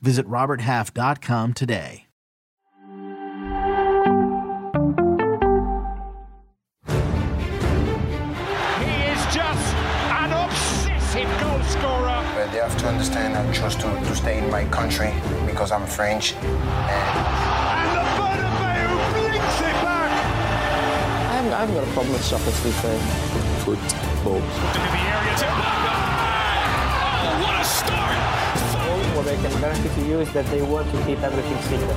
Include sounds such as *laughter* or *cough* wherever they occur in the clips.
Visit RobertHalf.com today. He is just an obsessive goal scorer. But they have to understand I chose to, to stay in my country because I'm French. And And the Bernabeu blinks it back. I haven't, I haven't got a problem with soccer, to be fair. football. Into the area to Oh, what a start! What I can guarantee to you is that they want to keep everything secret.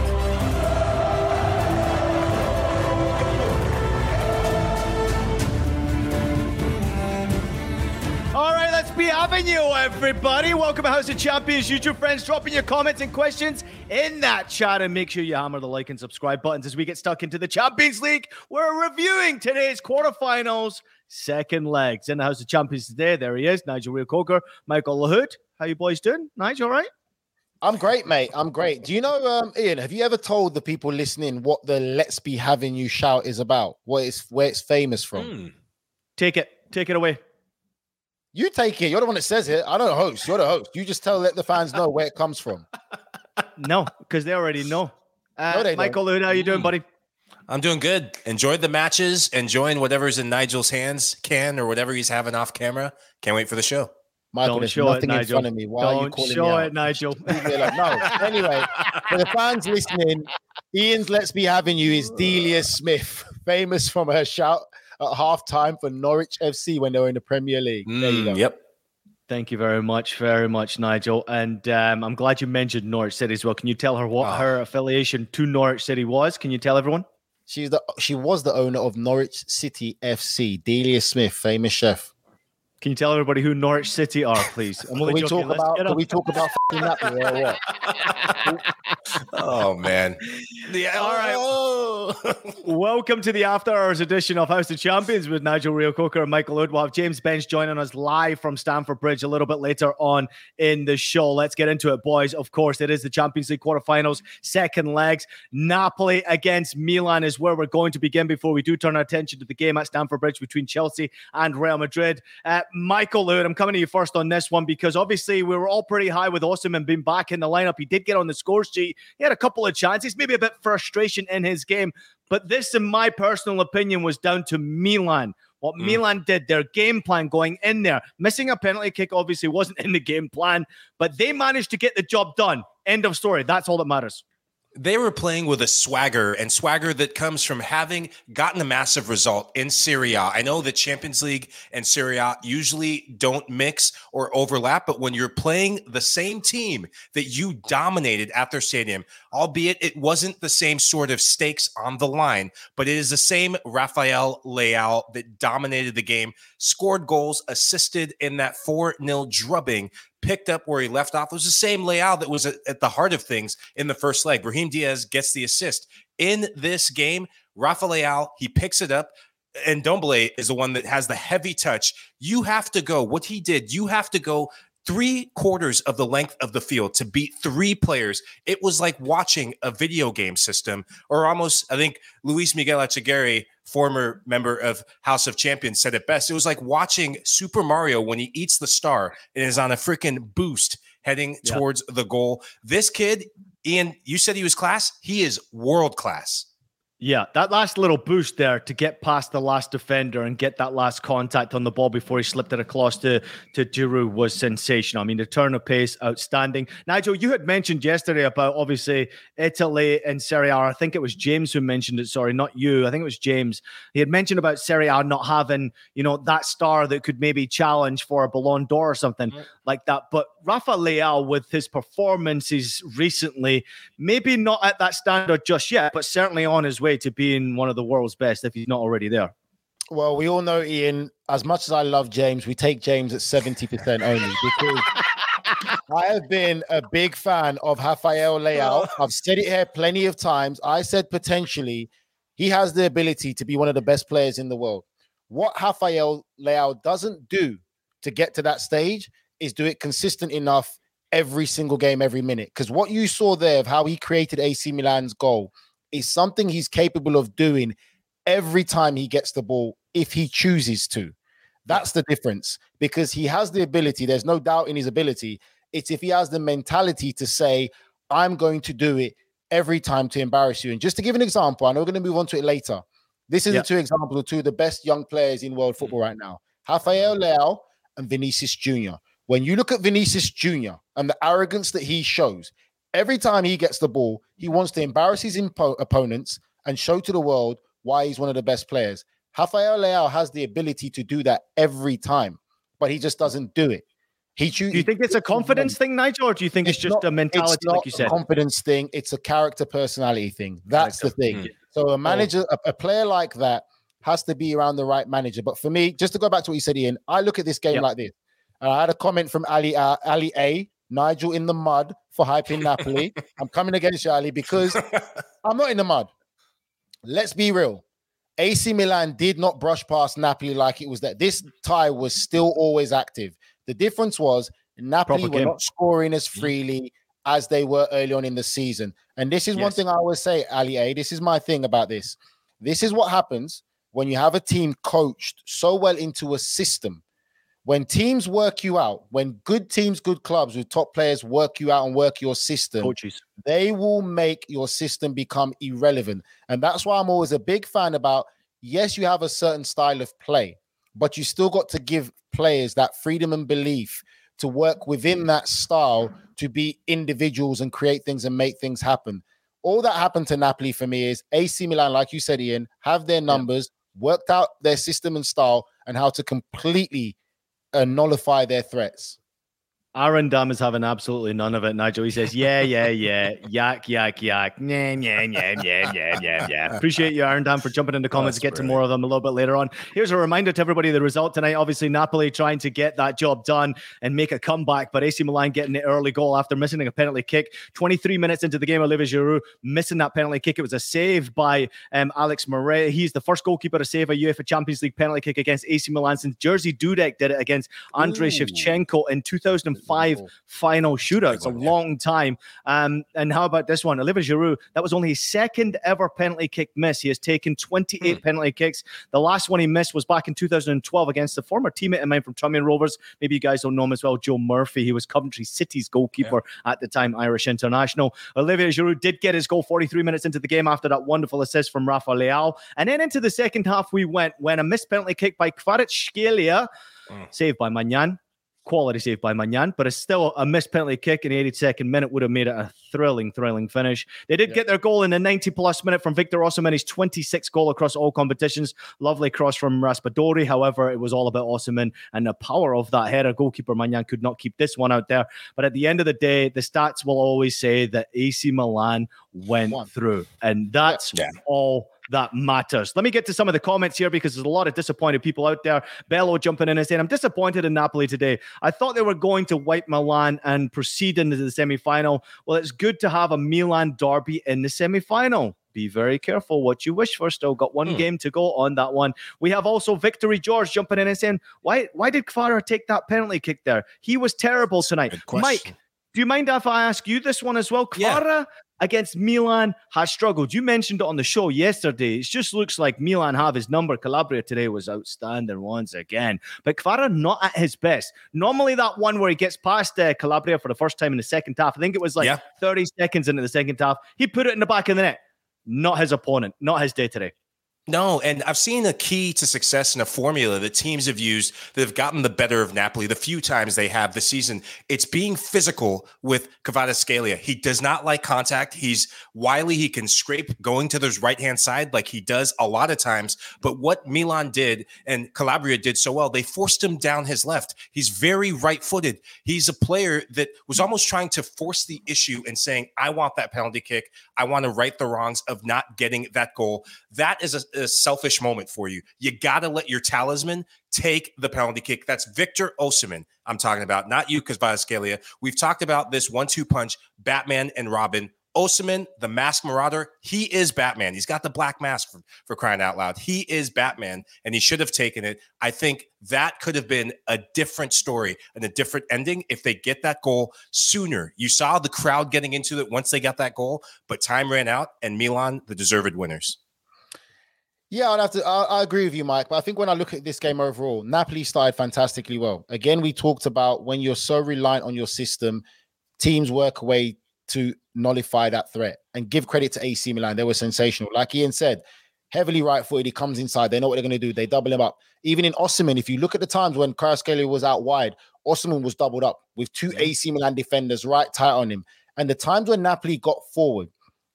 All right, let's be having you, everybody. Welcome to House of Champions, YouTube friends. Dropping your comments and questions in that chat, and make sure you hammer the like and subscribe buttons as we get stuck into the Champions League. We're reviewing today's quarterfinals, second legs in the House of Champions today. There he is, Nigel Reo-Coker, Michael Lahoud. How you boys doing? Nigel, all right? I'm great, mate. I'm great. Do you know, um, Ian? Have you ever told the people listening what the "Let's Be Having You" shout is about? What it's where it's famous from? Take it, take it away. You take it. You're the one that says it. I don't host. You're the host. You just tell let the fans know where it comes from. *laughs* No, because they already know. Uh, No, they don't. Michael how are you doing, buddy? I'm doing good. Enjoyed the matches. Enjoying whatever's in Nigel's hands, can or whatever he's having off camera. Can't wait for the show. Michael, Don't there's show it, nothing in Nigel. front of me. Why are you Don't calling show me out? it, Nigel. Me alone. No. *laughs* Anyway, for the fans listening, Ian's "Let's Be Having You" is Delia *sighs* Smith, famous from her shout at halftime for Norwich FC when they were in the Premier League. There you Mm, go. Yep. Thank you very much, very much, Nigel. And um, I'm glad you mentioned Norwich City as well. Can you tell her what Ah. her affiliation to Norwich City was? Can you tell everyone? She's the she was the owner of Norwich City FC. Delia Smith, famous chef. Can you tell everybody who Norwich *laughs* City are, please? I'm Can only we joking. talk Let's about can we talk about f***ing that or what? *laughs* Oh man. Yeah. All right. Oh. *laughs* Welcome to the After Hours edition of House of Champions with Nigel Reo-Coker and Michael Lahoud. We'll have James Benge joining us live from Stamford Bridge a little bit later on in the show. Let's get into it, boys. Of course, it is the Champions League quarterfinals, second legs. Napoli against Milan is where we're going to begin before we do turn our attention to the game at Stamford Bridge between Chelsea and Real Madrid. Uh, Michael Lahoud, I'm coming to you first on this one because obviously we were all pretty high with Osimhen being back in the lineup. He did get on the score sheet. He had a couple of chances, maybe a bit frustration in his game. But this, in my personal opinion, was down to Milan. What Mm. Milan did, their game plan going in there, missing a penalty kick obviously wasn't in the game plan, but they managed to get the job done. End of story. That's all that matters. They were playing with a swagger and swagger that comes from having gotten a massive result in Serie A. I know that Champions League and Serie A usually don't mix or overlap, but when you're playing the same team that you dominated at their stadium, albeit it wasn't the same sort of stakes on the line, but it is the same Rafael Leao that dominated the game, scored goals, assisted in that 4 0 drubbing picked up where he left off. It was the same layout that was at, the heart of things in the first leg. Brahim Diaz gets the assist. In this game, Rafael, he picks it up. And Ndombele is the one that has the heavy touch. You have to go. What he did, you have to go three quarters of the length of the field to beat three players. It was like watching a video game system, or almost, I think Luis Miguel Echegaray, former member of House of Champions, said it best. It was like watching Super Mario when he eats the star and is on a freaking boost heading Yeah. towards the goal. This kid, Ian, you said he was class. He is world class. Yeah, that last little boost there to get past the last defender and get that last contact on the ball before he slipped it across to, to Giroud was sensational. I mean, the turn of pace, outstanding. Nigel, you had mentioned yesterday about obviously Italy and Serie A. I think it was James who mentioned it. Sorry, not you. I think it was James. He had mentioned about Serie A not having, you know, that star that could maybe challenge for a Ballon d'Or or something like that. But Rafa Leao, with his performances recently, maybe not at that standard just yet, but certainly on his way to being one of the world's best if he's not already there. Well, we all know Ian. As much as I love James, we take James at seventy percent only because *laughs* I have been a big fan of Rafael Leao. Oh. I've said it here plenty of times. I said potentially he has the ability to be one of the best players in the world. What Rafael Leao doesn't do to get to that stage is do it consistent enough every single game, every minute. Because what you saw there of how he created AC Milan's goal is something he's capable of doing every time he gets the ball if he chooses to. That's the difference because he has the ability. There's no doubt in his ability. It's if he has the mentality to say, I'm going to do it every time to embarrass you. And just to give an example, I know we're going to move on to it later. This is Yeah. the two examples of two of the best young players in world football right now Rafael mm. Leao and Vinicius Jr. When you look at Vinicius Jr. and the arrogance that he shows, every time he gets the ball, he wants to embarrass his impo- opponents and show to the world why he's one of the best players. Rafael Leao has the ability to do that every time, but he just doesn't do it. He chooses. Do you think it's a confidence thing, Nigel, or do you think it's, just not- a mentality, it's like you said? A confidence thing. It's a character personality thing. That's the thing. Mm. So a manager, a, a player like that has to be around the right manager. But for me, just to go back to what you said, Ian, I look at this game Yep. like this. Uh, I had a comment from Ali uh, Ali A. Nigel in the mud for hyping Napoli. *laughs* I'm coming against you, Ali, because *laughs* I'm not in the mud. Let's be real. AC Milan did not brush past Napoli like it was that. This tie was still always active. The difference was Napoli Proper were game. not scoring as freely as they were early on in the season. And this is one thing I always say, Ali A. This is my thing about this. This is what happens when you have a team coached so well into a system. When teams work you out, when good teams, good clubs with top players work you out and work your system, Coaches. they will make your system become irrelevant. And that's why I'm always a big fan about yes, you have a certain style of play, but you still got to give players that freedom and belief to work within that style to be individuals and create things and make things happen. All that happened to Napoli for me is AC Milan, like you said, Ian, have their numbers, worked out their system and style, and how to completely uh, nullify their threats. Aaron Dam is having absolutely none of it, Nigel. He says, Yeah, yeah, yeah, yak, yak, yak, yeah, yeah, yeah, yeah, yeah, yeah, yeah. Appreciate you, Aaron Dam, for jumping in the comments. that's Get to more of them a little bit later on. Here's a reminder to everybody the result tonight. Obviously, Napoli trying to get that job done and make a comeback, but AC Milan getting the early goal after missing a penalty kick. 23 minutes into the game, Olivier Giroud missing that penalty kick. It was a save by um, Alex Meret. He's the first goalkeeper to save a UEFA Champions League penalty kick against AC Milan since Jerzy Dudek did it against Andrei Ooh. Shevchenko in 2005 final shootout. It's a yeah. long time. Um, and how about this one? Olivier Giroud, that was only his second ever penalty kick miss. He has taken 28 Hmm. penalty kicks. The last one he missed was back in 2012 against the former teammate of mine from Tranmere Rovers. Maybe you guys don't know him as well, Joe Murphy. He was Coventry City's goalkeeper at the time, Irish international. Olivier Giroud did get his goal 43 minutes into the game after that wonderful assist from Rafa Leao. And then into the second half, we went when a missed penalty kick by Kvaratskhelia, Mm. saved by Maignan. Quality save by Maignan, but it's still a missed penalty kick in the 82nd minute would have made it a thrilling, thrilling finish. They did get their goal in the 90 plus minute from Victor Osimhen, his 26th goal across all competitions. Lovely cross from Raspadori. However, it was all about Osimhen and the power of that header. Goalkeeper Maignan could not keep this one out there. But at the end of the day, the stats will always say that AC Milan went Won. through, and that's Yeah. all that matters. Let me get to some of the comments here because there's a lot of disappointed people out there. Bello jumping in and saying, I'm disappointed in Napoli today. I thought they were going to wipe Milan and proceed into the semi final. Well, it's good to have a Milan derby in the semi final. Be very careful what you wish for. Still got one Hmm. game to go on that one. We have also Victory George jumping in and saying, Why why did Kvara take that penalty kick there? He was terrible tonight. Mike, do you mind if I ask you this one as well? Yeah. Against Milan has struggled. You mentioned it on the show yesterday. It just looks like Milan have his number. Calabria today was outstanding once again. But Kvara not at his best. Normally that one where he gets past uh, Calabria for the first time in the second half, I think it was like Yeah. 30 seconds into the second half, he put it in the back of the net. Not his opponent, not his day today. No, and I've seen a key to success and a formula that teams have used that have gotten the better of Napoli the few times they have this season. It's being physical with Kvaratskhelia. He does not like contact. He's wily. He can scrape going to his right hand side like he does a lot of times. But what Milan did and Calabria did so well, they forced him down his left. He's very right footed. He's a player that was almost trying to force the issue and saying, I want that penalty kick. I want to right the wrongs of not getting that goal. That is a a selfish moment for you. You got to let your talisman take the penalty kick. That's Victor Osimhen. I'm talking about, not you, because Scalia. We've talked about this one-two punch, Batman and Robin Osimhen, the mask marauder, he is Batman. He's got the black mask for, for crying out loud. He is Batman, and he should have taken it. I think that could have been a different story and a different ending if they get that goal sooner. You saw the crowd getting into it once they got that goal, but time ran out, and Milan, the deserved winners. Yeah, I'd have to. I, I, agree with you, Mike. But I think when I look at this game overall, Napoli started fantastically well. Again, we talked about when you're so reliant on your system, teams work away to nullify that threat and give credit to AC Milan. They were sensational. Like Ian said, heavily right footed. He comes inside. They know what they're going to do. They double him up. Even in Osimhen, if you look at the times when Kvaratskhelia was out wide, Osimhen was doubled up with two AC Milan defenders right tight on him. And the times when Napoli got forward,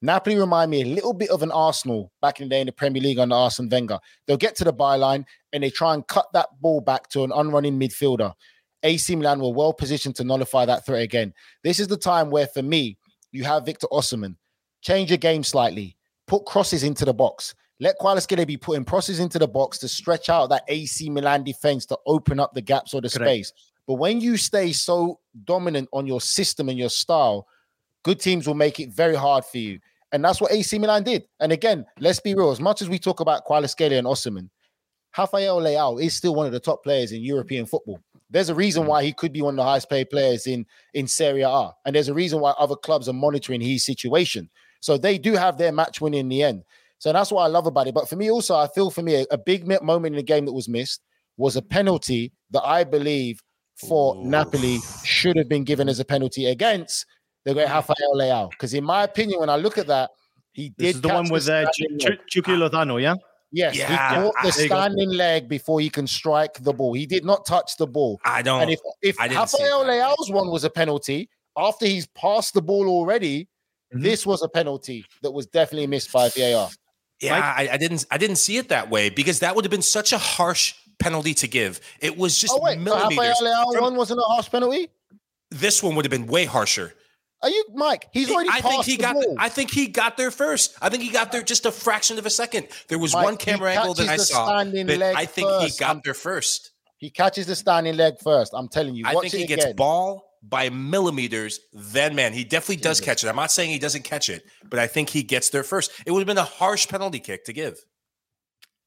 Napoli remind me a little bit of an Arsenal back in the day in the Premier League under Arsene Wenger. They'll get to the byline and they try and cut that ball back to an unrunning midfielder. AC Milan were well positioned to nullify that threat again. This is the time where, for me, you have Victor Osimhen. Change your game slightly. Put crosses into the box. Let Kvaratskhelia be putting crosses into the box to stretch out that AC Milan defense to open up the gaps or the Correct. space. But when you stay so dominant on your system and your style, good teams will make it very hard for you. And that's what AC Milan did. And again, let's be real. As much as we talk about Kvaratskhelia and Osimhen, Rafael Leao is still one of the top players in European football. There's a reason why he could be one of the highest paid players in in Serie A, and there's a reason why other clubs are monitoring his situation. So they do have their match win in the end. So that's what I love about it. But for me, also, I feel for me a, a big moment in the game that was missed was a penalty that I believe for Ooh. Napoli should have been given as a penalty against the great Rafael Leao. Because in my opinion, when I look at that, he did. This is the one with uh, Ch- Ch- Chucky Lozano, yeah. Yes, yeah, he caught the standing leg before he can strike the ball. He did not touch the ball. I don't. And if if Rafael Leao's one was a penalty after he's passed the ball already, mm-hmm. this was a penalty that was definitely missed by VAR. Yeah, I, I, didn't. I didn't see it that way because that would have been such a harsh penalty to give. It was just oh, wait, millimeters. So Rafael Leao one wasn't a harsh penalty. This one would have been way harsher. Are you Mike? He's already. I think he got. The, I think he got there first. I think he got there just a fraction of a second. There was Mike, one camera angle that I saw. That I think first. he got there first. He catches the standing leg first. I'm telling you. I think he again. gets ball by millimeters. Then, man, he definitely does catch it. I'm not saying he doesn't catch it, but I think he gets there first. It would have been a harsh penalty kick to give.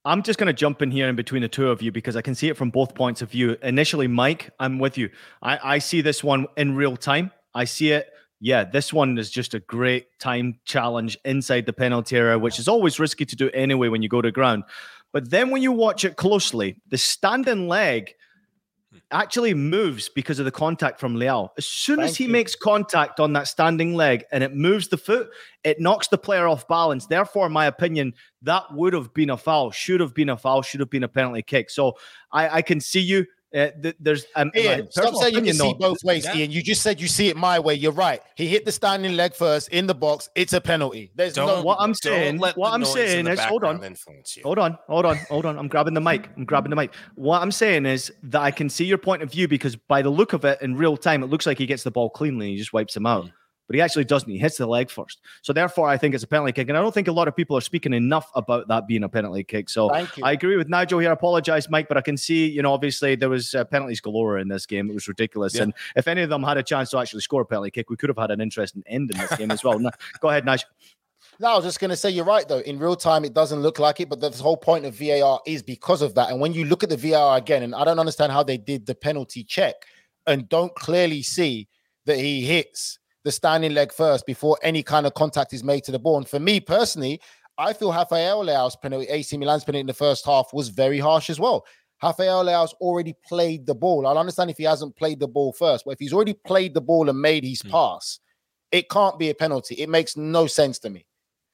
I'm just going to jump in here in between the two of you because I can see it from both points of view. Initially, Mike, I'm with you. I, I see this one in real time. I see it yeah, this one is just a great time challenge inside the penalty area, which is always risky to do anyway when you go to ground. But then when you watch it closely, the standing leg actually moves because of the contact from Leao. As soon Thank as he you. makes contact on that standing leg and it moves the foot, it knocks the player off balance. Therefore, in my opinion, that would have been a foul, should have been a foul, should have been a penalty kick. So I, I can see you. Uh, th- there's um, Ian, stop saying you can see both ways, yeah. Ian. You just said you see it my way. You're right. He hit the standing leg first in the box. It's a penalty. There's don't, no. What I'm saying. What I'm saying is, hold on, hold on, hold on, hold on. I'm grabbing the mic. I'm grabbing the mic. What I'm saying is that I can see your point of view because by the look of it in real time, it looks like he gets the ball cleanly. and He just wipes him out. Mm but he actually doesn't. He hits the leg first. So therefore, I think it's a penalty kick. And I don't think a lot of people are speaking enough about that being a penalty kick. So I agree with Nigel here. I apologize, Mike, but I can see, you know, obviously there was uh, penalties galore in this game. It was ridiculous. Yeah. And if any of them had a chance to actually score a penalty kick, we could have had an interesting end in this game as well. *laughs* Go ahead, Nigel. No, I was just going to say you're right though. In real time, it doesn't look like it, but the whole point of VAR is because of that. And when you look at the VAR again, and I don't understand how they did the penalty check and don't clearly see that he hits the standing leg first before any kind of contact is made to the ball. And for me personally, I feel Rafael Leao's penalty, AC Milan's penalty in the first half was very harsh as well. Rafael Leao's already played the ball. I'll understand if he hasn't played the ball first, but if he's already played the ball and made his mm. pass, it can't be a penalty. It makes no sense to me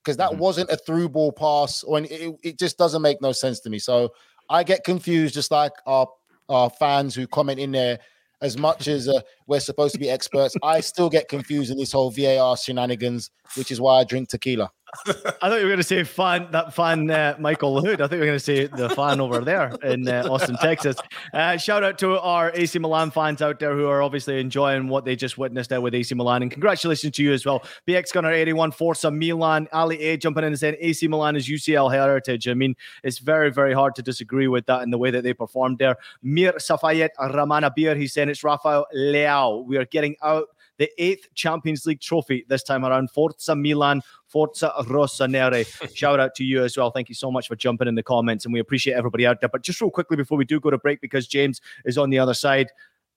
because that mm. wasn't a through ball pass, or it, it just doesn't make no sense to me. So I get confused, just like our our fans who comment in there as much as uh, we're supposed to be experts, I still get confused in this whole VAR shenanigans, which is why I drink tequila. I thought you were going to say fan that fan uh, Michael Lahoud. I thought you were going to say the fan over there in uh, Austin, Texas. Uh, shout out to our AC Milan fans out there who are obviously enjoying what they just witnessed there with AC Milan, and congratulations to you as well. BX Gunner eighty one Forza Milan Ali A jumping in and saying AC Milan is UCL heritage. I mean, it's very very hard to disagree with that in the way that they performed there. Mir Safayet Ramana Bir, he's saying it's Rafael Leao. We are getting out the eighth Champions League trophy this time around. Forza Milan, Forza Rossoneri. *laughs* Shout out to you as well. Thank you so much for jumping in the comments, and we appreciate everybody out there. But just real quickly before we do go to break, because James is on the other side.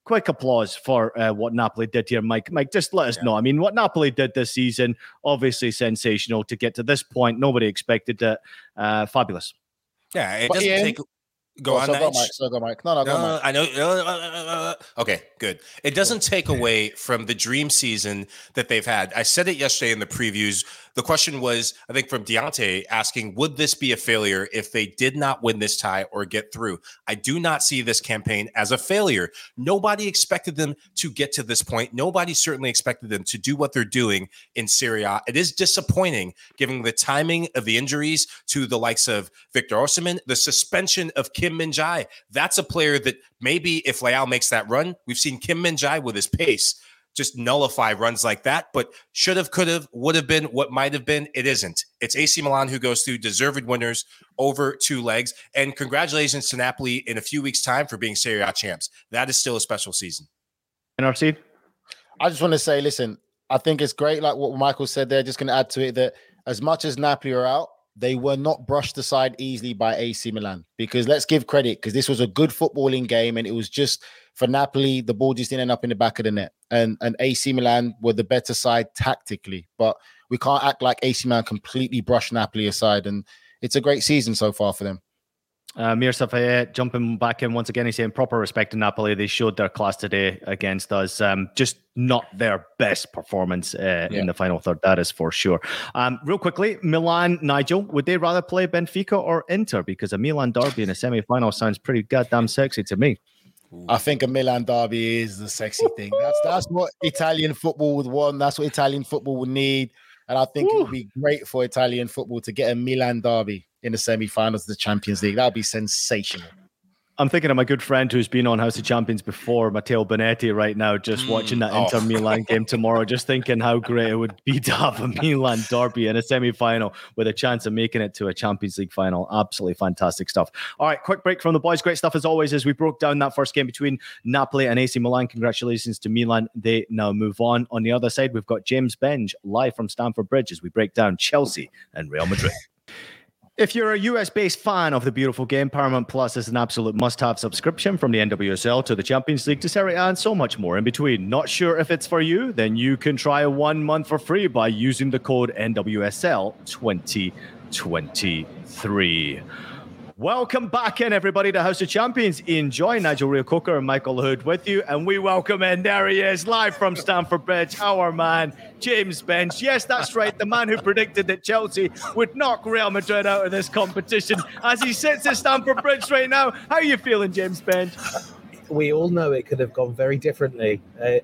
Quick applause for uh, what Napoli did here, Mike. Mike, just let us yeah. know. I mean, what Napoli did this season, obviously sensational to get to this point. Nobody expected it. Uh, fabulous. Yeah, it doesn't take Go oh, on, so go, Mike. So go, Mike. No, no, go, Mike. I know. Uh, uh, uh, okay, good. It doesn't take away from the dream season that they've had. I said it yesterday in the previews. The question was, I think, from Deontay asking, would this be a failure if they did not win this tie or get through? I do not see this campaign as a failure. Nobody expected them to get to this point. Nobody certainly expected them to do what they're doing in Serie A. It is disappointing given the timing of the injuries to the likes of Victor Osimhen, the suspension of Kim Min Jae. That's a player that maybe if Leao makes that run, we've seen Kim Min Jae with his pace just nullify runs like that. But should have, could have, would have been, what might have been. It isn't. It's AC Milan who goes through deserved winners over two legs. And congratulations to Napoli in a few weeks' time for being Serie A champs. That is still a special season. NRC? I just want to say, listen, I think it's great, like what Michael said there. Just going to add to it that as much as Napoli are out, they were not brushed aside easily by AC Milan because let's give credit because this was a good footballing game and it was just for Napoli, the ball just didn't end up in the back of the net. And and AC Milan were the better side tactically, but we can't act like AC Milan completely brushed Napoli aside. And it's a great season so far for them. Uh, Mir Safayet jumping back in once again. He's saying proper respect to Napoli. They showed their class today against us. Um, just not their best performance uh, yeah. in the final third. That is for sure. Um, real quickly, Milan, Nigel, would they rather play Benfica or Inter? Because a Milan derby in a semi final sounds pretty goddamn sexy to me. I think a Milan derby is the sexy thing. That's that's what Italian football would want. That's what Italian football would need. And I think it would be great for Italian football to get a Milan derby in the semi-finals of the Champions League. That would be sensational. I'm thinking of my good friend who's been on House of Champions before, Matteo Bonetti, right now, just mm. watching that oh. Inter Milan game tomorrow, just thinking how great it would be to have a *laughs* Milan derby in a semi final with a chance of making it to a Champions League final. Absolutely fantastic stuff. All right, quick break from the boys. Great stuff as always as we broke down that first game between Napoli and AC Milan. Congratulations to Milan. They now move on. On the other side, we've got James Benge live from Stamford Bridge as we break down Chelsea and Real Madrid. If you're a US based fan of the beautiful game, Paramount Plus is an absolute must have subscription from the NWSL to the Champions League to Serie A and so much more in between. Not sure if it's for you? Then you can try one month for free by using the code NWSL2023. Welcome back in, everybody, to House of Champions. Enjoy Nigel Reo-Coker and Michael Lahoud with you. And we welcome in, there he is, live from Stamford Bridge, our man, James Benge. Yes, that's right, the man who predicted that Chelsea would knock Real Madrid out of this competition as he sits at Stamford Bridge right now. How are you feeling, James Benge? We all know it could have gone very differently. Uh,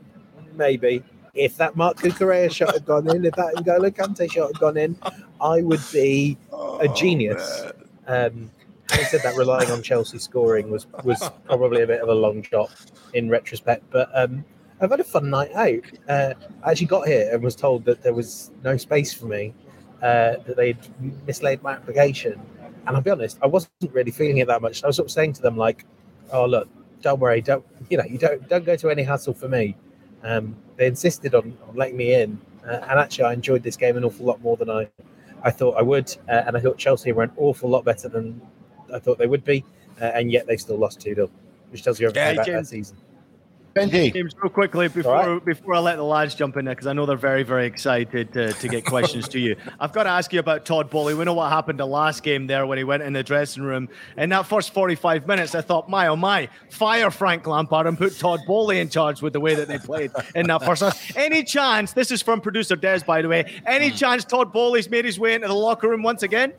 maybe. If that Marc Cucurella shot had gone in, if that N'Golo Kante shot had gone in, I would be a genius. Um, having said that, relying on Chelsea scoring was was *laughs* probably a bit of a long shot in retrospect. But um, I've had a fun night out. Uh, I actually got here and was told that there was no space for me, uh, that they'd mislaid my application. And I'll be honest, I wasn't really feeling it that much. I was sort of saying to them like, "Oh look, don't worry, don't you know, you don't don't go to any hassle for me." Um, they insisted on, on letting me in, uh, and actually, I enjoyed this game an awful lot more than I I thought I would, uh, and I thought Chelsea were an awful lot better than I thought they would be, uh, and yet they still lost 2 0, which tells you everything yeah, about James, that season. Benji. James, real quickly before right. before I let the lads jump in there, because I know they're very, very excited to, to get questions to you. *laughs* I've got to ask you about Todd Boehly. We know what happened the last game there when he went in the dressing room. In that first 45 minutes, I thought, my oh my, fire Frank Lampard and put Todd Boehly in charge with the way that they played in that first half. *laughs* Any chance, this is from producer Des, by the way, any hmm. chance Todd Boehly's made his way into the locker room once again?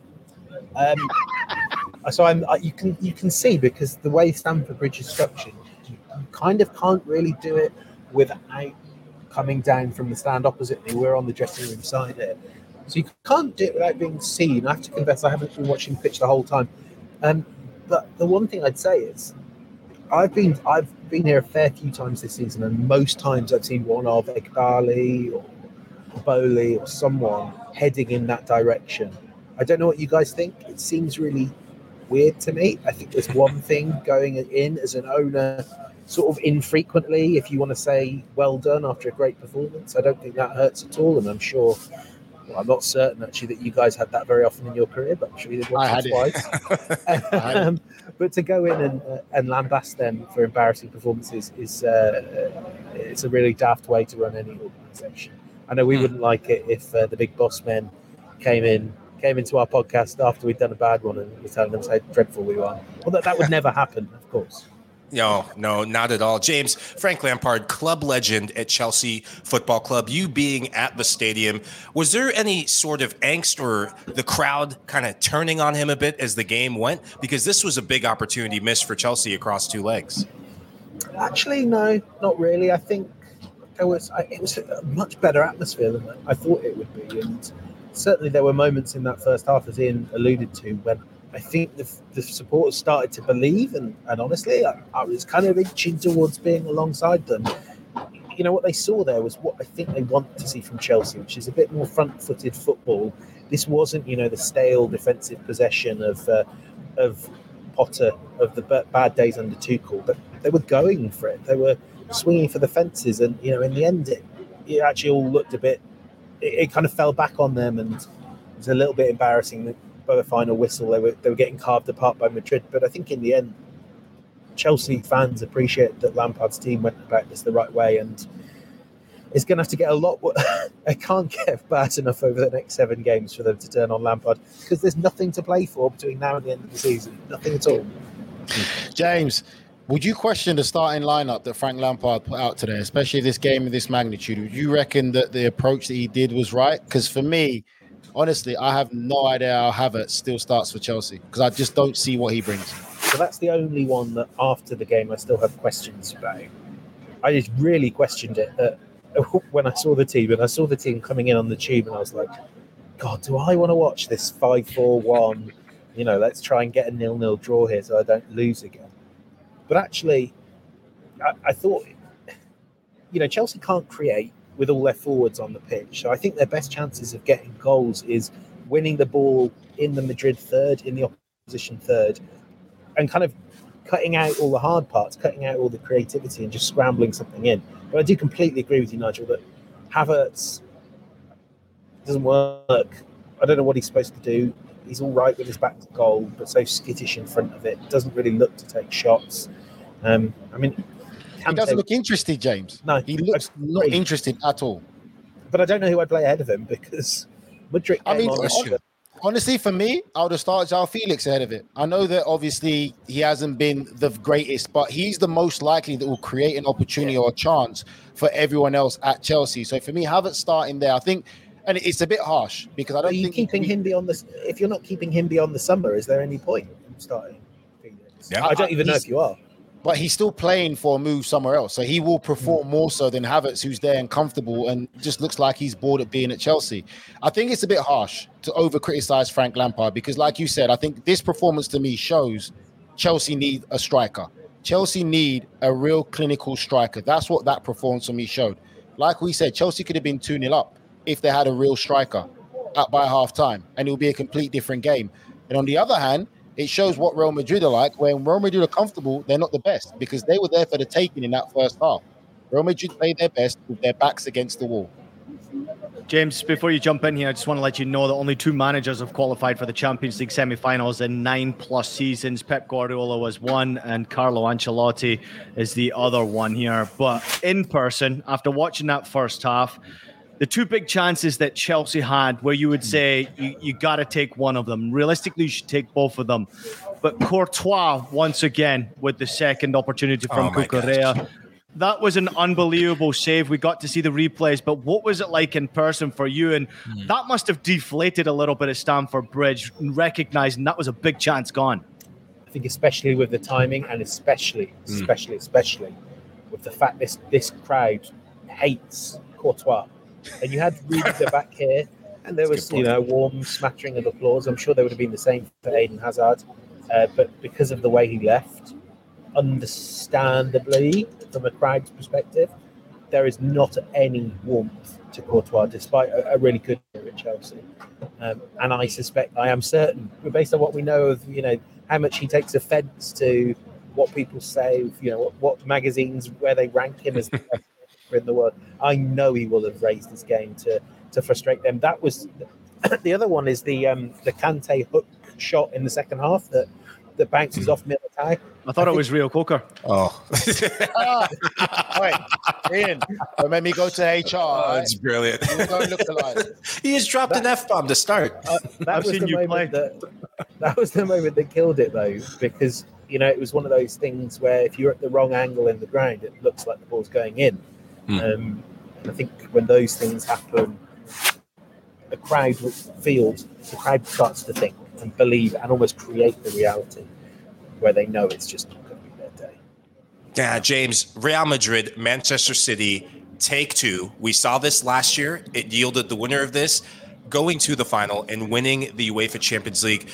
Um, so I'm, you can you can see because the way Stamford Bridge is structured, you kind of can't really do it without coming down from the stand opposite me. We're on the dressing room side here. So you can't do it without being seen. I have to confess, I haven't been watching pitch the whole time. Um, but the one thing I'd say is, I've been I've been here a fair few times this season, and most times I've seen one of Eghbali or Boehly or someone heading in that direction. I don't know what you guys think. It seems really weird to me. I think there's one thing going in as an owner, sort of infrequently, if you want to say well done after a great performance. I don't think that hurts at all, and I'm sure. Well, I'm not certain actually that you guys had that very often in your career, but I'm sure you did once or twice. *laughs* um, but to go in and, uh, and lambast them for embarrassing performances is uh, it's a really daft way to run any organisation. I know we Hmm. wouldn't like it if uh, the big boss men came in came into our podcast after we'd done a bad one and was telling them how dreadful we were. Well, that, that would never happen, of course. No, no, not at all. James, Frank Lampard, club legend at Chelsea Football Club, you being at the stadium, was there any sort of angst or the crowd kind of turning on him a bit as the game went? Because this was a big opportunity missed for Chelsea across two legs. Actually, no, not really. I think there was it was a much better atmosphere than I thought it would be, and certainly there were moments in that first half, as Ian alluded to, when I think the, the supporters started to believe, and, and honestly, I, I was kind of inching towards being alongside them. You know what they saw there was what I think they want to see from Chelsea, which is a bit more front-footed football. This wasn't, you know, the stale defensive possession of uh, of Potter of the ba- bad days under Tuchel, but they were going for it. They were swinging for the fences, and you know, in the end, it, it actually all looked a bit. It, it kind of fell back on them, and it was a little bit embarrassing by the final whistle they were they were getting carved apart by Madrid. But I think in the end, Chelsea fans appreciate that Lampard's team went about this the right way, and it's going to have to get a lot. I *laughs* can't get *laughs* bad enough over the next seven games for them to turn on Lampard because there's nothing to play for between now and the end of the season. Nothing at all. James, would you question the starting lineup that Frank Lampard put out today, especially this game of this magnitude? Would you reckon that the approach that he did was right? Because for me, honestly, I have no idea how Havertz still starts for Chelsea because I just don't see what he brings. So that's the only one that after the game I still have questions about. I just really questioned it *laughs* when I saw the team and I saw the team coming in on the tube and I was like, God, do I want to watch this 5 4 1? You know, let's try and get a nil nil draw here so I don't lose again. But actually, I, I thought, you know, Chelsea can't create with all their forwards on the pitch. So I think their best chances of getting goals is winning the ball in the Madrid third, in the opposition third, and kind of cutting out all the hard parts, cutting out all the creativity, and just scrambling something in. But I do completely agree with you, Nigel, that Havertz doesn't work. I don't know what he's supposed to do. He's all right with his back to goal, but so skittish in front of it. Doesn't really look to take shots. Um, I mean, He doesn't look interested, James. No, He looks not interested at all. but I don't know who I'd play ahead of him because *laughs* Mudryk. I mean, on- Honestly, for me, I would have started João Felix ahead of it. I know that obviously he hasn't been the greatest, but he's the most likely that will create an opportunity or a chance for everyone else at Chelsea. So for me, Havertz starting there, I think, and it's a bit harsh because I Are don't Are you think keeping him beyond the? If you're not keeping him beyond the summer, is there any point in starting? Yeah. I don't even know if you are. but he's still playing for a move somewhere else. So he will Mm. perform more so than Havertz, who's there and comfortable and just looks like he's bored at being at Chelsea. I think it's a bit harsh to over criticize Frank Lampard because, like you said, I think this performance to me shows Chelsea need a striker. Chelsea need a real clinical striker. That's what that performance for me showed. Like we said, Chelsea could have been 2 0 up if they had a real striker at by half time, and it would be a complete different game. And on the other hand, it shows what Real Madrid are like. When Real Madrid are comfortable, they're not the best because they were there for the taking in that first half. Real Madrid played their best with their backs against the wall. James, before you jump in here, I just want to let you know that only two managers have qualified for the Champions League semi-finals in nine plus seasons. Pep Guardiola was one, and Carlo Ancelotti is the other one here. But in person, after watching that first half, the two big chances that Chelsea had, where you would say you, you got to take one of them. Realistically, you should take both of them. But Courtois, once again, with the second opportunity from Oh my That was an unbelievable save. We got to see the replays, but what was it like in person for you? And Hmm. that must have deflated a little bit at Stamford Bridge, recognizing that was a big chance gone. I think especially with the timing and especially, Hmm. especially, especially with the fact this this crowd hates Courtois. And you had Rudiger *laughs* back here And there was, you know, warm smattering of applause. I'm sure there would have been the same for Eden Hazard. Uh, but because of the way he left, understandably, from a crowd's perspective, there is not any warmth to Courtois, despite a, a really good year at Chelsea. Um, and I suspect, I am certain, based on what we know of, you know, how much he takes offence to what people say, you know, what, what magazines, where they rank him as the best *laughs* player in the world. I know he will have raised his game to to frustrate them. That was *clears throat* the other one is the um, the Kante hook shot in the second half that that bounces off Militao. I thought it was Rio Coker. Oh, *laughs* Ah, wait, Ian, don't make me go to HR. all right? that's brilliant. You don't look alike. *laughs* he just dropped an F bomb to start. Uh, that I've was seen the you moment play. that that was the moment that killed it though, because you know it was one of those things where if you're at the wrong angle in the ground, it looks like the ball's going in. Hmm. Um, and I think when those things happen, the crowd feels the crowd starts to think and believe and almost create the reality where they know it's just not going to be their day. Yeah, James, Real Madrid, Manchester City, take two. We saw this last year. It yielded the winner of this going to the final and winning the UEFA Champions League.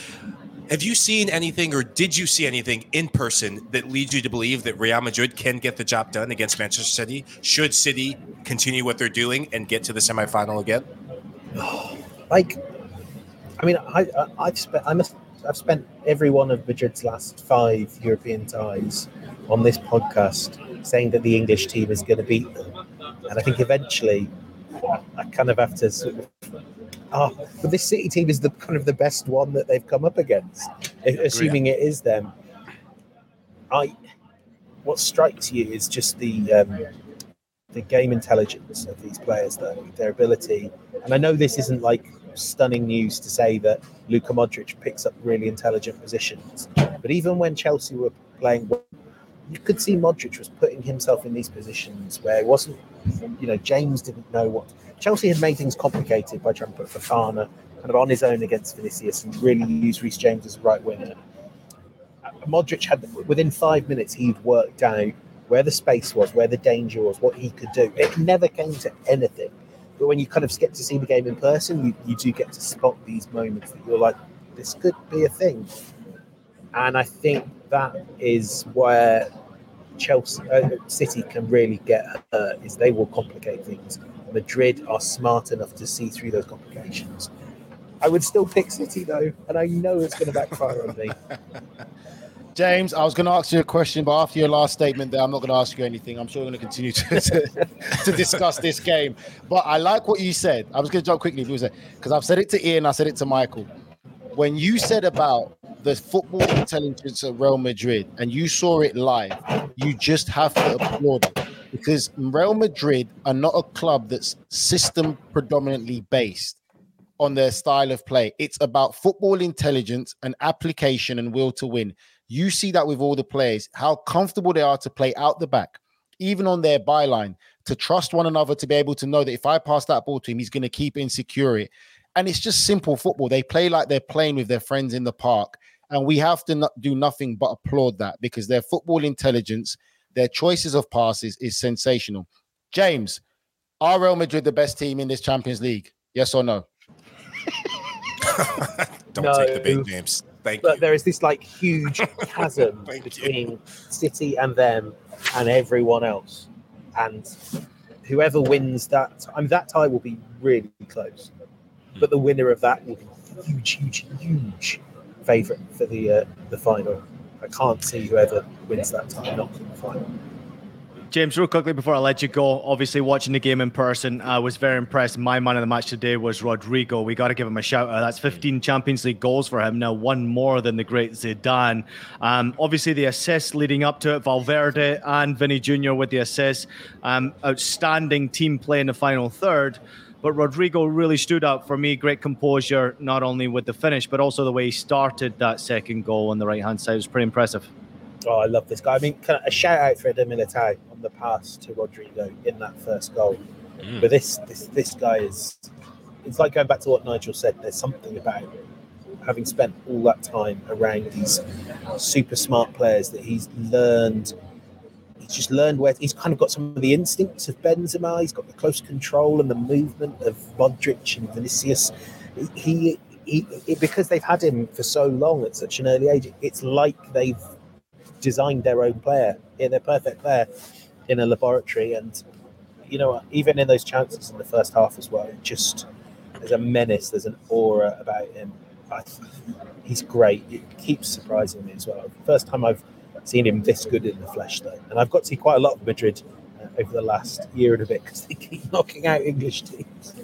Have you seen anything or did you see anything in person that leads you to believe that Real Madrid can get the job done against Manchester City? Should City continue what they're doing and get to the semifinal again? *sighs* like i mean i, I i've spent i must i've spent every one of madrid's last five european ties on this podcast saying that the english team is going to beat them and i think eventually i kind of have to sort of oh but this city team is the kind of the best one that they've come up against assuming it is them. I what strikes you is just the um, the game intelligence of these players though their ability. And I know this isn't like stunning news to say that Luka Modric picks up really intelligent positions, but even when Chelsea were playing you could see Modric was putting himself in these positions where it wasn't, you know, James didn't know what. Chelsea had made things complicated by trying to put Fofana kind of on his own against Vinicius and really use Reece James as a right winger. Modric had, within five minutes, he'd worked out where the space was, where the danger was, what he could do. It never came to anything. But when you kind of get to see the game in person, you, you do get to spot these moments that you're like, this could be a thing. And I think that is where Chelsea uh, City can really get hurt is they will complicate things. Madrid are smart enough to see through those complications. I would still pick City though, and I know it's going to backfire on me. *laughs* James, I was going to ask you a question, but after your last statement there, I'm not going to ask you anything. I'm sure we're going to continue to, to, *laughs* to discuss this game. But I like what you said. I was going to jump quickly because I've said it to Ian, I said it to Michael. When you said about the football intelligence of Real Madrid and you saw it live, you just have to applaud it because Real Madrid are not a club that's system predominantly based on their style of play. It's about football intelligence and application and will to win. You see that with all the players, how comfortable they are to play out the back, even on their byline, to trust one another, to be able to know that if I pass that ball to him, he's going to keep it and secure it. And it's just simple football. They play like they're playing with their friends in the park. And we have to not do nothing but applaud that because their football intelligence, their choices of passes is sensational. James, are Real Madrid the best team in this Champions League? Yes or no? *laughs* Don't No. take the big names. Thank But you. there is this like huge *laughs* chasm Thank you. between City and them and everyone else. And whoever wins that, I mean, that tie will be really close. But the winner of that will be huge, huge, huge favourite for the uh, the final. I can't see whoever wins that tie not in the final. James, real quickly before I let you go, obviously watching the game in person, I was very impressed. My man of the match today was Rodrygo. We got to give him a shout out. That's 15 Champions League goals for him now, one more than the great Zidane. Um, obviously, the assists leading up to it, Valverde and Vinny Jr. with the assists. Um, outstanding team play in the final third. But Rodrygo really stood out for me. Great composure, not only with the finish, but also the way he started that second goal on the right hand side. It was pretty impressive. Oh, I love this guy. I mean, kind of a shout out for Eder Militao on the pass to Rodrygo in that first goal. Mm. But this, this, this guy is. It's like going back to what Nigel said. There's something about having spent all that time around these super smart players that he's learned he's just learned where he's kind of got some of the instincts of Benzema. He's got the close control and the movement of Modric and Vinicius. He, he, he because they've had him for so long at such an early age, it's like they've designed their own player, in their perfect player, in a laboratory. And you know, even in those chances in the first half as well, it just there's a menace, there's an aura about him. I, he's great. It keeps surprising me as well. First time I've seen him this good in the flesh, though, and I've got to see quite a lot of Madrid uh, over the last year and a bit because they keep *laughs* knocking out English teams.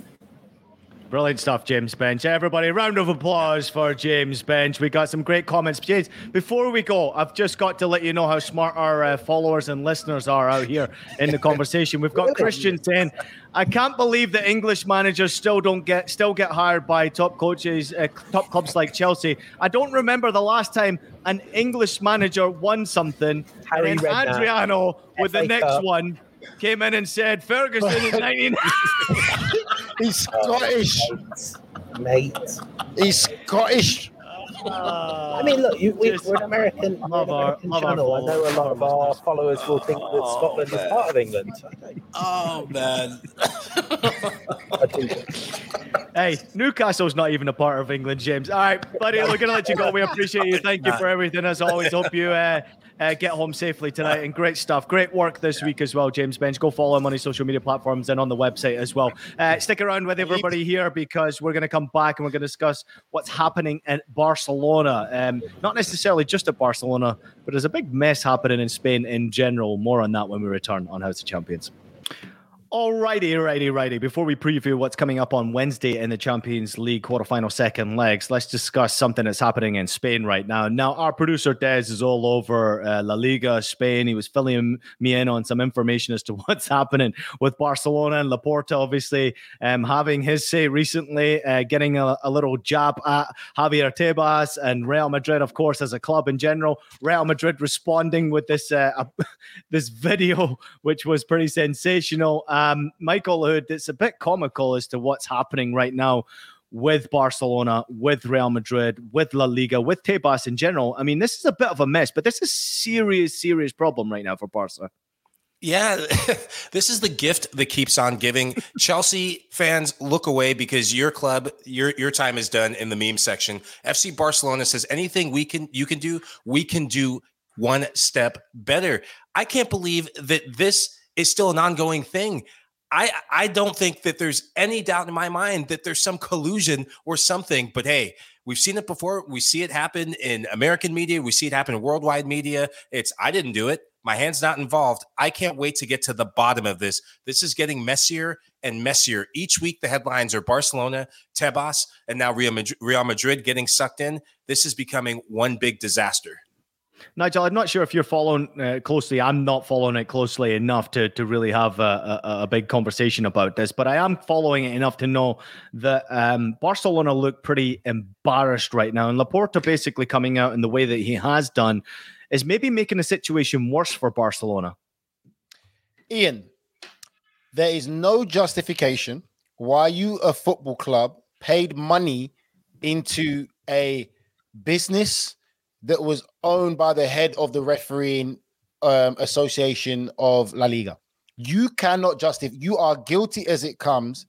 Brilliant stuff, James Benge. Everybody, round of applause for James Benge. We got some great comments. James, before we go, I've just got to let you know how smart our uh, followers and listeners are out here in the conversation. We've got *laughs* Christian saying, "I can't believe that English managers still don't get still get hired by top coaches, uh, top clubs like Chelsea. I don't remember the last time an English manager won something. Harry and Redknapp. Adriano with the next one." Came in and said Ferguson in 99. *laughs* He's Scottish. Mate. He's Scottish. I mean, look, you, we, we're an American, we're an Love our- American love our channel. I know a lot of our followers will think that Scotland is part of England. Oh man. *laughs* Hey, Newcastle's not even a part of England, James. All right, buddy, we're going to let you go. We appreciate you. Thank you for everything, as always. Hope you uh, uh, get home safely tonight. And great stuff. Great work this week as well, James Benge. Go follow him on his social media platforms and on the website as well. Uh, stick around with everybody here because we're going to come back and we're going to discuss what's happening in Barcelona. Um, not necessarily just at Barcelona, but there's a big mess happening in Spain in general. More on that when we return on House of Champions. Alrighty, righty, righty. Before we preview what's coming up on Wednesday in the Champions League quarterfinal second legs, let's discuss something that's happening in Spain right now. Now, our producer Des is all over uh, La Liga, Spain. He was filling me in on some information as to *laughs* what's happening with Barcelona and Laporta, obviously um, having his say recently, uh, getting a, a little jab at Javier Tebas and Real Madrid, of course, as a club in general. Real Madrid responding with this uh, *laughs* this video, which was pretty sensational. Um, Um, Michael Lahoud, it's a bit comical as to what's happening right now with Barcelona, with Real Madrid, with La Liga, with Tebas in general. I mean, this is a bit of a mess, but this is a serious, serious problem right now for Barca. Yeah, *laughs* this is the gift that keeps on giving. *laughs* Chelsea fans look away because your club, your your time is done in the meme section. FC Barcelona says anything we can you can do, we can do one step better. I can't believe that this is still an ongoing thing. I I don't think that there's any doubt in my mind that there's some collusion or something. But hey, we've seen it before. We see it happen in American media. We see it happen in worldwide media. It's I didn't do it. My hand's not involved. I can't wait to get to the bottom of this. This is getting messier and messier. Each week, the headlines are Barcelona, Tebas, and now Real Madrid, Real Madrid getting sucked in. This is becoming one big disaster. Nigel, I'm not sure if you're following uh, closely. I'm not following it closely enough to, to really have a, a, a big conversation about this, but I am following it enough to know that um, Barcelona look pretty embarrassed right now. And Laporta basically coming out in the way that he has done is maybe making the situation worse for Barcelona. Ian, there is no justification why you, a football club, paid money into a business that was owned by the head of the refereeing um, association of La Liga. You cannot justify. You are guilty as it comes,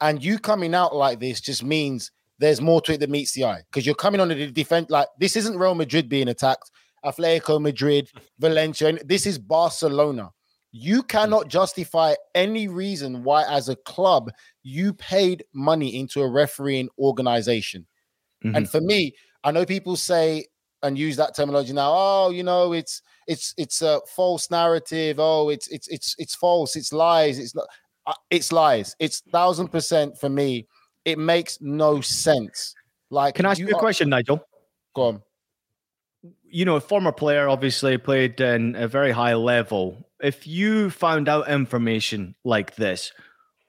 and you coming out like this just means there's more to it than meets the eye because you're coming on the defense. Like this isn't Real Madrid being attacked, Atletico Madrid, Valencia. and This is Barcelona. You cannot justify any reason why, as a club, you paid money into a refereeing organization. And for me, I know people say and use that terminology now. Oh, you know, it's it's it's a false narrative. Oh, it's it's it's it's false. It's lies. It's not. uh, It's lies. It's thousand percent for me. It makes no sense. Like, Can I ask you a question, Nigel? Go on. you know, a former player, obviously played in a very high level. If you found out information like this,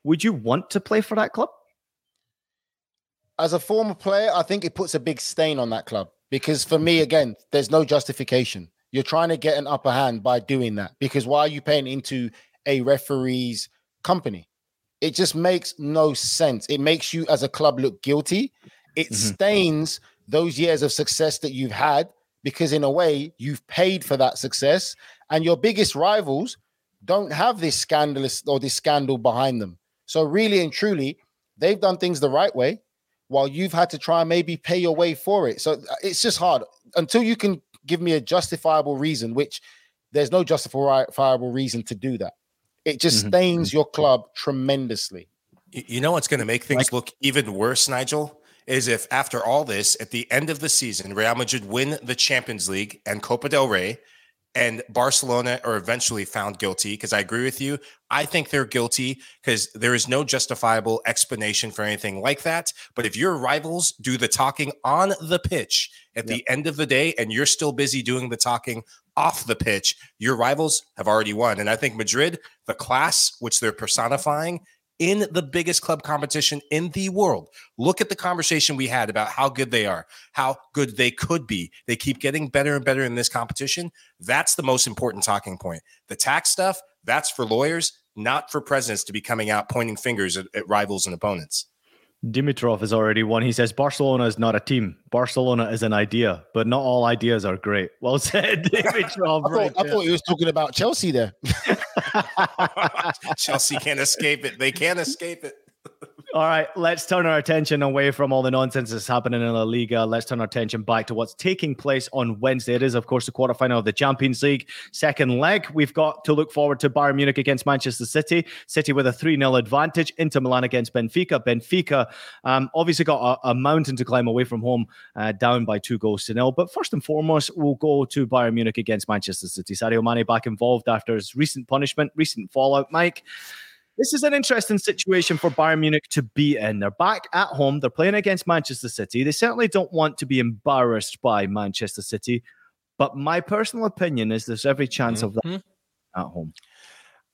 would you want to play for that club? As a former player, I think it puts a big stain on that club because for me, again, there's no justification. You're trying to get an upper hand by doing that because why are you paying into a referee's company? It just makes no sense. It makes you as a club look guilty. It Mhm. stains those years of success that you've had because in a way you've paid for that success, and your biggest rivals don't have this scandalous or this scandal behind them. So really and truly, they've done things the right way, while you've had to try and maybe pay your way for it. So uh, it's just hard until you can give me a justifiable reason, which there's no justifiable reason to do that. It just mm-hmm. stains your club tremendously. You know what's going to make things like, look even worse, Nigel? Is if after all this, at the end of the season, Real Madrid win the Champions League and Copa del Rey, and Barcelona are eventually found guilty because I agree with you. I think they're guilty because there is no justifiable explanation for anything like that. But if your rivals do the talking on the pitch at yep. the end of the day and you're still busy doing the talking off the pitch, your rivals have already won. And I think Madrid, the class which they're personifying, in the biggest club competition in the world. Look at the conversation we had about how good they are, how good they could be. They keep getting better and better in this competition. That's the most important talking point. The tax stuff, that's for lawyers, not for presidents to be coming out pointing fingers at, at rivals and opponents. Dimitrov has already won. He says Barcelona is not a team. Barcelona is an idea, but not all ideas are great. Well *laughs* said, *laughs* Dimitrov. I, thought, I thought he was talking about Chelsea there. *laughs* *laughs* Chelsea can't escape it. They can't escape it. All right, let's turn our attention away from all the nonsense that's happening in La Liga. Let's turn our attention back to what's taking place on Wednesday. It is, of course, the quarterfinal of the Champions League. Second leg, we've got to look forward to Bayern Munich against Manchester City. City with a 3 0 advantage. Inter Milan against Benfica. Benfica um, obviously got a, a, mountain to climb away from home, uh, down by two goals to nil. But first and foremost, we'll go to Bayern Munich against Manchester City. Sadio Mane back involved after his recent punishment, recent fallout. Mike. This is an interesting situation for Bayern Munich to be in. They're back at home. They're playing against Manchester City. They certainly don't want to be embarrassed by Manchester City. But my personal opinion is there's every chance mm-hmm. of that mm-hmm. at home.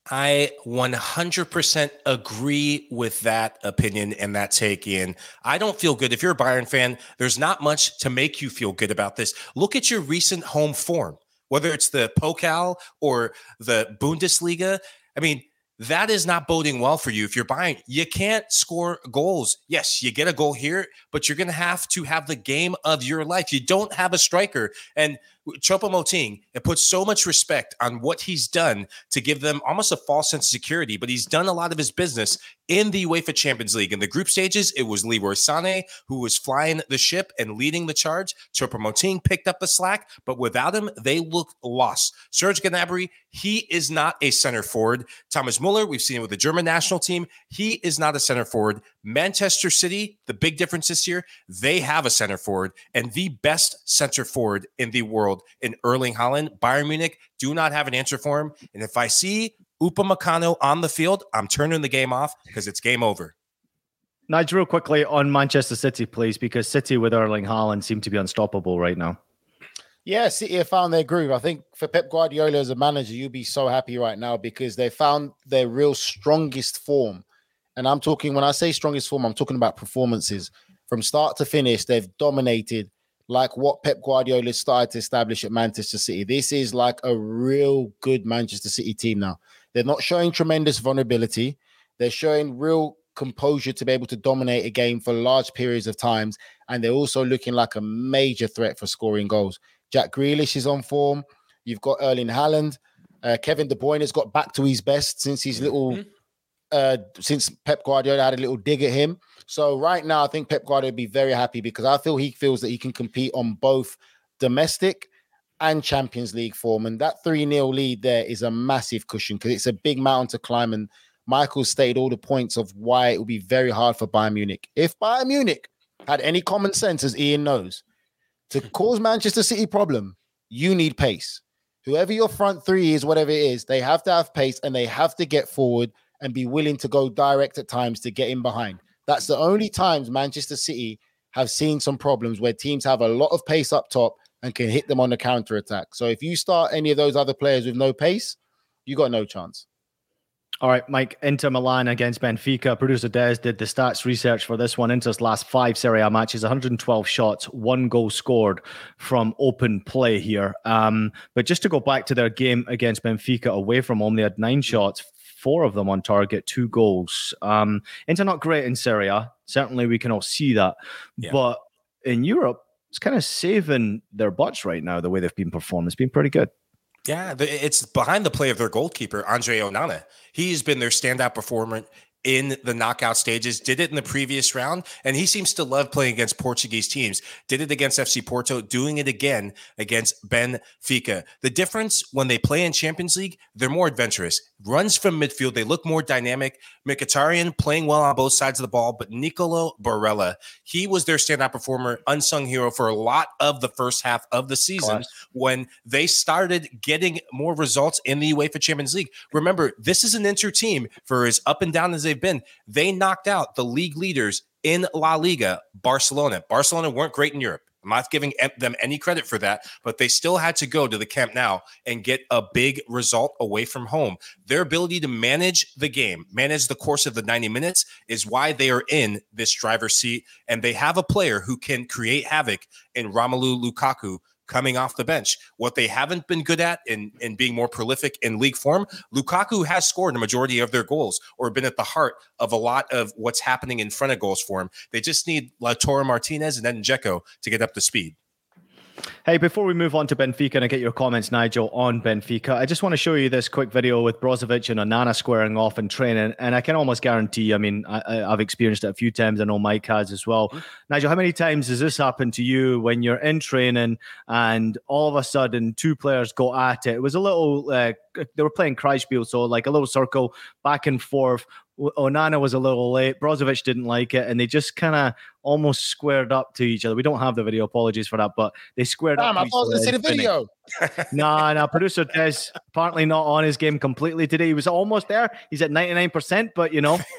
I 100% agree with that opinion and that take in. I don't feel good. If you're a Bayern fan, there's not much to make you feel good about this. Look at your recent home form, whether it's the Pokal or the Bundesliga. I mean, that is not boding well for you if you're Bayern. You can't score goals. Yes, you get a goal here, but you're going to have to have the game of your life. You don't have a striker. And Choupo-Moting, it puts so much respect on what he's done to give them almost a false sense of security, but he's done a lot of his business in the UEFA Champions League. In the group stages, it was Leroy Sané who was flying the ship and leading the charge. Choupo-Moting picked up the slack, but without him, they looked lost. Serge Gnabry, he is not a center forward. Thomas Muller, we've seen it with the German national team. He is not a center forward. Manchester City, the big difference this year, they have a center forward and the best center forward in the world in Erling Haaland. Bayern Munich do not have an answer for him. And if I see Upamecano on the field, I'm turning the game off because it's game over. Nigel, real quickly on Manchester City, please, because City with Erling Haaland seem to be unstoppable right now. Yeah, City have found their groove. I think for Pep Guardiola as a manager, you'll be so happy right now because they found their real strongest form and I'm talking when I say strongest form, I'm talking about performances from start to finish. They've dominated like what Pep Guardiola started to establish at Manchester City. This is like a real good Manchester City team now. They're not showing tremendous vulnerability. They're showing real composure to be able to dominate a game for large periods of times. And they're also looking like a major threat for scoring goals. Jack Grealish is on form. You've got Erling Haaland. Uh, Kevin De Bruyne has got back to his best since his little mm-hmm uh, since Pep Guardiola had a little dig at him. So right now, I think Pep Guardiola would be very happy because I feel he feels that he can compete on both domestic and Champions League form. And that 3 0 lead there is a massive cushion because it's a big mountain to climb. And Michael stated all the points of why it will be very hard for Bayern Munich. If Bayern Munich had any common sense, as Ian knows, to *laughs* cause Manchester City problem, you need pace. Whoever your front three is, whatever it is, they have to have pace and they have to get forward and be willing to go direct at times to get in behind. That's the only times Manchester City have seen some problems where teams have a lot of pace up top and can hit them on the counter attack. So if you start any of those other players with no pace, you got no chance. All right, Mike, Inter Milan against Benfica. Producer Des did the stats research for this one. Inter's last five Serie A matches, 112 shots, one goal scored from open play here. Um, but just to go back to their game against Benfica away from home, they had nine shots, four of them on target, two goals. Um, Inter not great in Serie A. Certainly, we can all see that. Yeah. But in Europe, it's kind of saving their butts right now. The way they've been performing, it's been pretty good. Yeah, it's behind the play of their goalkeeper, Andre Onana. He's been their standout performer in the knockout stages, did it in the previous round, and he seems to love playing against Portuguese teams. Did it against FC Porto, doing it again against Benfica. The difference when they play in Champions League, they're more adventurous. Runs from midfield, they look more dynamic. Mkhitaryan playing well on both sides of the ball, but Nicolo Barella, he was their standout performer, unsung hero for a lot of the first half of the season Class. when they started getting more results in the UEFA Champions League. Remember, this is an inter team for as up and down as they've been. They knocked out the league leaders in La Liga, Barcelona. Barcelona weren't great in Europe. I'm not giving them any credit for that, but they still had to go to the Camp Nou and get a big result away from home. Their ability to manage the game, manage the course of the 90 minutes, is why they are in this driver's seat. And they have a player who can create havoc in Romelu Lukaku, coming off the bench. What they haven't been good at in, in being more prolific in league form, Lukaku has scored a majority of their goals or been at the heart of a lot of what's happening in front of goals for him. They just need Lautaro Martinez and then Dzeko to get up to speed. Hey, before we move on to Benfica and I get your comments, Nigel, on Benfica, I just want to show you this quick video with Brozovic and Onana squaring off in training. And I can almost guarantee, I mean, I, have experienced it a few times. I know Mike has as well. Mm-hmm. Nigel, how many times has this happened to you when you're in training and all of a sudden two players go at it? It was a little, uh, they were playing Kreispiel, so like a little circle back and forth. Onana was a little late. Brozovic didn't like it, and they just kind of almost squared up to each other. We don't have the video. Apologies for that, but they squared Damn, up. I thought to see the video. *laughs* nah, nah. Producer Des apparently not on his game completely today. He was almost there. He's at ninety nine percent, but you know. *laughs*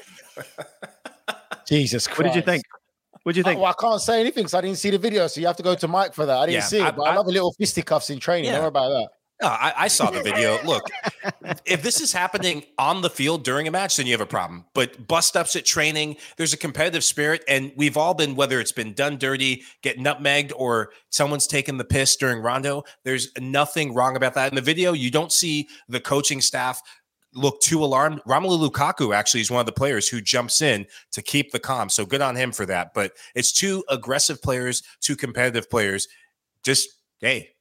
Jesus Christ. What did you think? What do you think? Oh, well, I can't say anything because I didn't see the video, so you have to go to Mike for that. I didn't yeah, see it, I, but I, I love a little fisticuffs in training. Yeah. Don't worry about that. No, I, I, saw the video. *laughs* Look, if this is happening on the field during a match, then you have a problem. But bust ups at training, there's a competitive spirit, and we've all been, whether it's been done dirty, get nutmegged, or someone's taken the piss during rondo. There's nothing wrong about that. In the video, you don't see the coaching staff look too alarmed. Romelu Lukaku actually is one of the players who jumps in to keep the calm. So good on him for that. But it's two aggressive players, two competitive players. Just hey,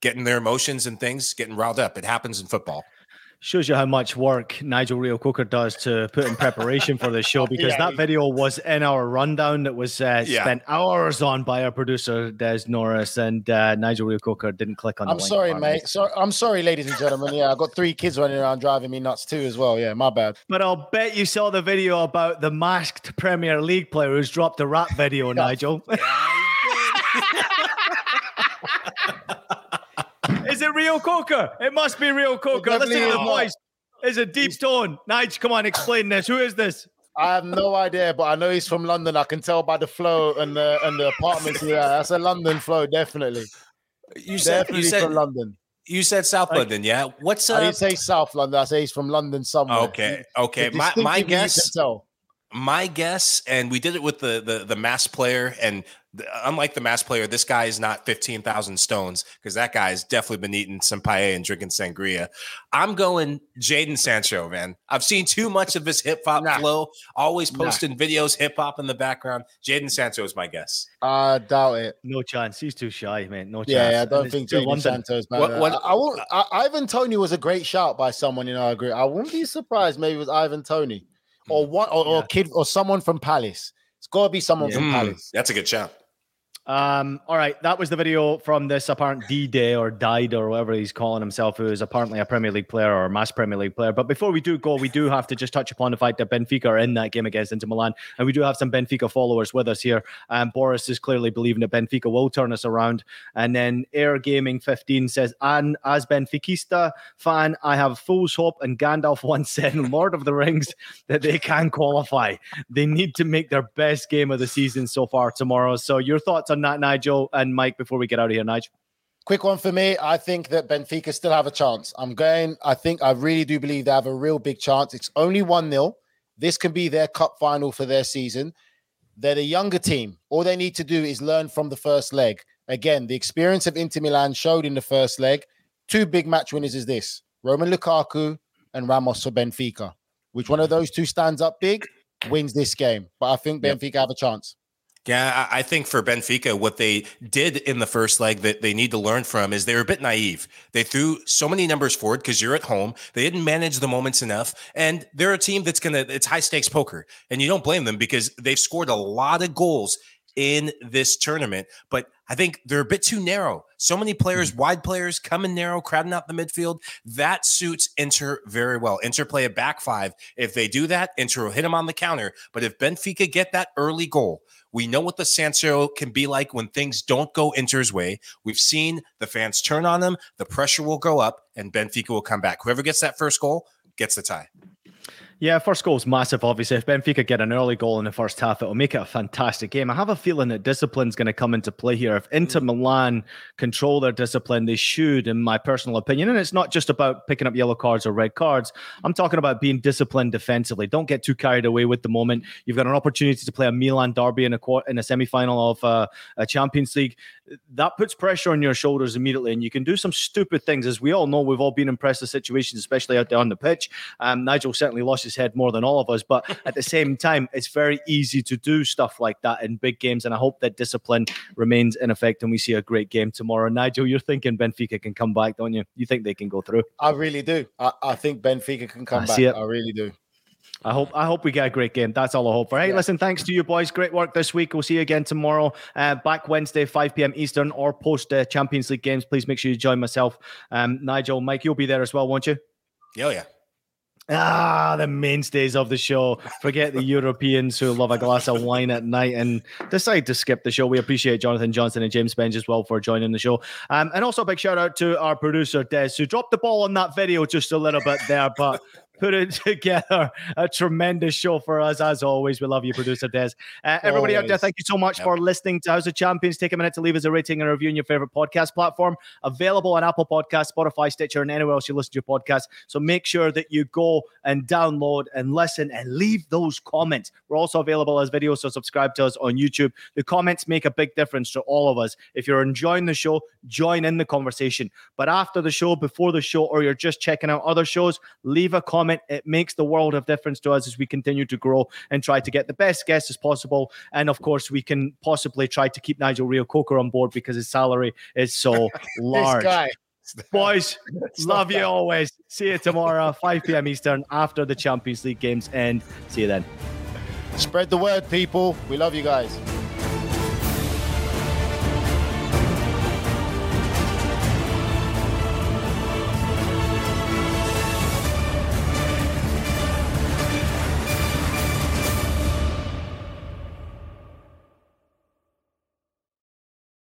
getting their emotions and things, getting riled up. It happens in football. Shows you how much work Nigel Reo-Coker does to put in preparation for this show *laughs* because yeah. that video was in our rundown that was uh, yeah. spent hours on by our producer Des Norris and uh, Nigel Reo-Coker didn't click on. I'm sorry, mate. So I'm sorry, ladies and gentlemen. Yeah, I've got three kids running around driving me nuts too as well. Yeah, my bad. But I'll bet you saw the video about the masked Premier League player who's dropped a rap video, *laughs* Nigel. *laughs* Is it Reo-Coker? It must be Reo-Coker. Listen to the voice. It's a deep tone. Nige, come on, explain this. Who is this? I have no idea, but I know he's from London. I can tell by the flow and the and the apartments. Yeah, that's a London flow, definitely. You said definitely you said from London. You said South London, yeah. What's uh, I didn't say South London. I say he's from London somewhere. Okay, okay. My my guess. My guess, and we did it with the the the mass player, and unlike the mass player, this guy is not 15,000 stones because that guy has definitely been eating some paella and drinking sangria. I'm going Jadon Sancho, man. I've seen too much of his hip hop *laughs* nah. flow, always posting nah. videos, hip hop in the background. Jadon Sancho is my guess. I doubt it. No chance. He's too shy, man. No chance. Yeah, I don't think Jadon Sancho is better. What, what, I, I, won't, I, Ivan Toney was a great shout by someone, you know, I agree. I wouldn't be surprised maybe it was Ivan Toney or hmm. one or, yeah. or kid or someone from Palace. It's got to be someone yeah. from Palace. That's a good shout. Um, all right, that was the video from this apparent D Day or died or whatever he's calling himself, who is apparently a Premier League player or a mass Premier League player. But before we do go, we do have to just touch upon the fact that Benfica are in that game against Inter Milan, and we do have some Benfica followers with us here. Um, Boris is clearly believing that Benfica will turn us around. And then Air Gaming 15 says, and as Benfiquista fan, I have fool's hope. And Gandalf *laughs* once said in Lord of the Rings that they can qualify. They need to make their best game of the season so far tomorrow. So your thoughts on on that, Nigel and Mike, before we get out of here, Nigel? Quick one for me. I think that Benfica still have a chance. I'm going, I think, I really do believe they have a real big chance. It's only 1 0. This can be their cup final for their season. They're the younger team. All they need to do is learn from the first leg. Again, the experience of Inter Milan showed in the first leg. Two big match winners is this Romelu Lukaku and Ramos for Benfica. Which one of those two stands up big wins this game? But I think Benfica have a chance. Yeah, I think for Benfica, what they did in the first leg that they need to learn from is they were a bit naive. They threw so many numbers forward because you're at home. They didn't manage the moments enough. And they're a team that's going to, it's high stakes poker. And you don't blame them because they've scored a lot of goals in this tournament. But I think they're a bit too narrow. So many players, mm-hmm. wide players, coming narrow, crowding out the midfield. That suits Inter very well. Inter play a back five. If they do that, Inter will hit them on the counter. But if Benfica get that early goal, we know what the San Siro can be like when things don't go Inter's way. We've seen the fans turn on them, the pressure will go up, and Benfica will come back. Whoever gets that first goal gets the tie. Yeah, first goal is massive, obviously. If Benfica get an early goal in the first half, it'll make it a fantastic game. I have a feeling that discipline's going to come into play here. If Inter mm. Milan control their discipline, they should, in my personal opinion. And it's not just about picking up yellow cards or red cards. I'm talking about being disciplined defensively. Don't get too carried away with the moment. You've got an opportunity to play a Milan derby in a in a semi-final of uh, a Champions League that puts pressure on your shoulders immediately, and you can do some stupid things. As we all know, we've all been in pressure situations, especially out there on the pitch. Um, Nigel certainly lost his head more than all of us, but at the same *laughs* time, it's very easy to do stuff like that in big games. And I hope that discipline remains in effect, and we see a great game tomorrow. Nigel, you're thinking Benfica can come back, don't you? You think they can go through? I really do. I, I think Benfica can come I back. I really do. I hope I hope we get a great game. That's all I hope for. Hey, yeah. listen, thanks to you boys. Great work this week. We'll see you again tomorrow, uh, back Wednesday, 5 p.m. Eastern, or post uh, Champions League games. Please make sure you join myself, um, Nigel, Mike. You'll be there as well, won't you? Yeah, yeah. Ah, the mainstays of the show. Forget the Europeans who love a glass of wine at night and decide to skip the show. We appreciate Jonathan Johnson and James Benge as well for joining the show. Um, and also a big shout out to our producer, Des, who dropped the ball on that video just a little bit there, but put it *laughs* together. A tremendous show for us, as always. We love you, producer Des. Uh, everybody always. out there, thank you so much yep. for listening to House of Champions. Take a minute to leave us a rating and a review on your favorite podcast platform. Available on Apple Podcasts, Spotify, Stitcher, and anywhere else you listen to your podcast. So make sure that you go and download and listen and leave those comments. We're also available as videos, so subscribe to us on YouTube. The comments make a big difference to all of us. If you're enjoying the show, join in the conversation. But after the show, before the show, or you're just checking out other shows, leave a comment comment. It makes the world of difference to us as we continue to grow and try to get the best guests as possible. And of course, we can possibly try to keep Nigel Reo-Coker on board because his salary is so *laughs* large. Boys, *laughs* love you always. See you tomorrow, *laughs* 5 p.m. Eastern, after the Champions League games end. See you then. Spread the word, people. We love you guys.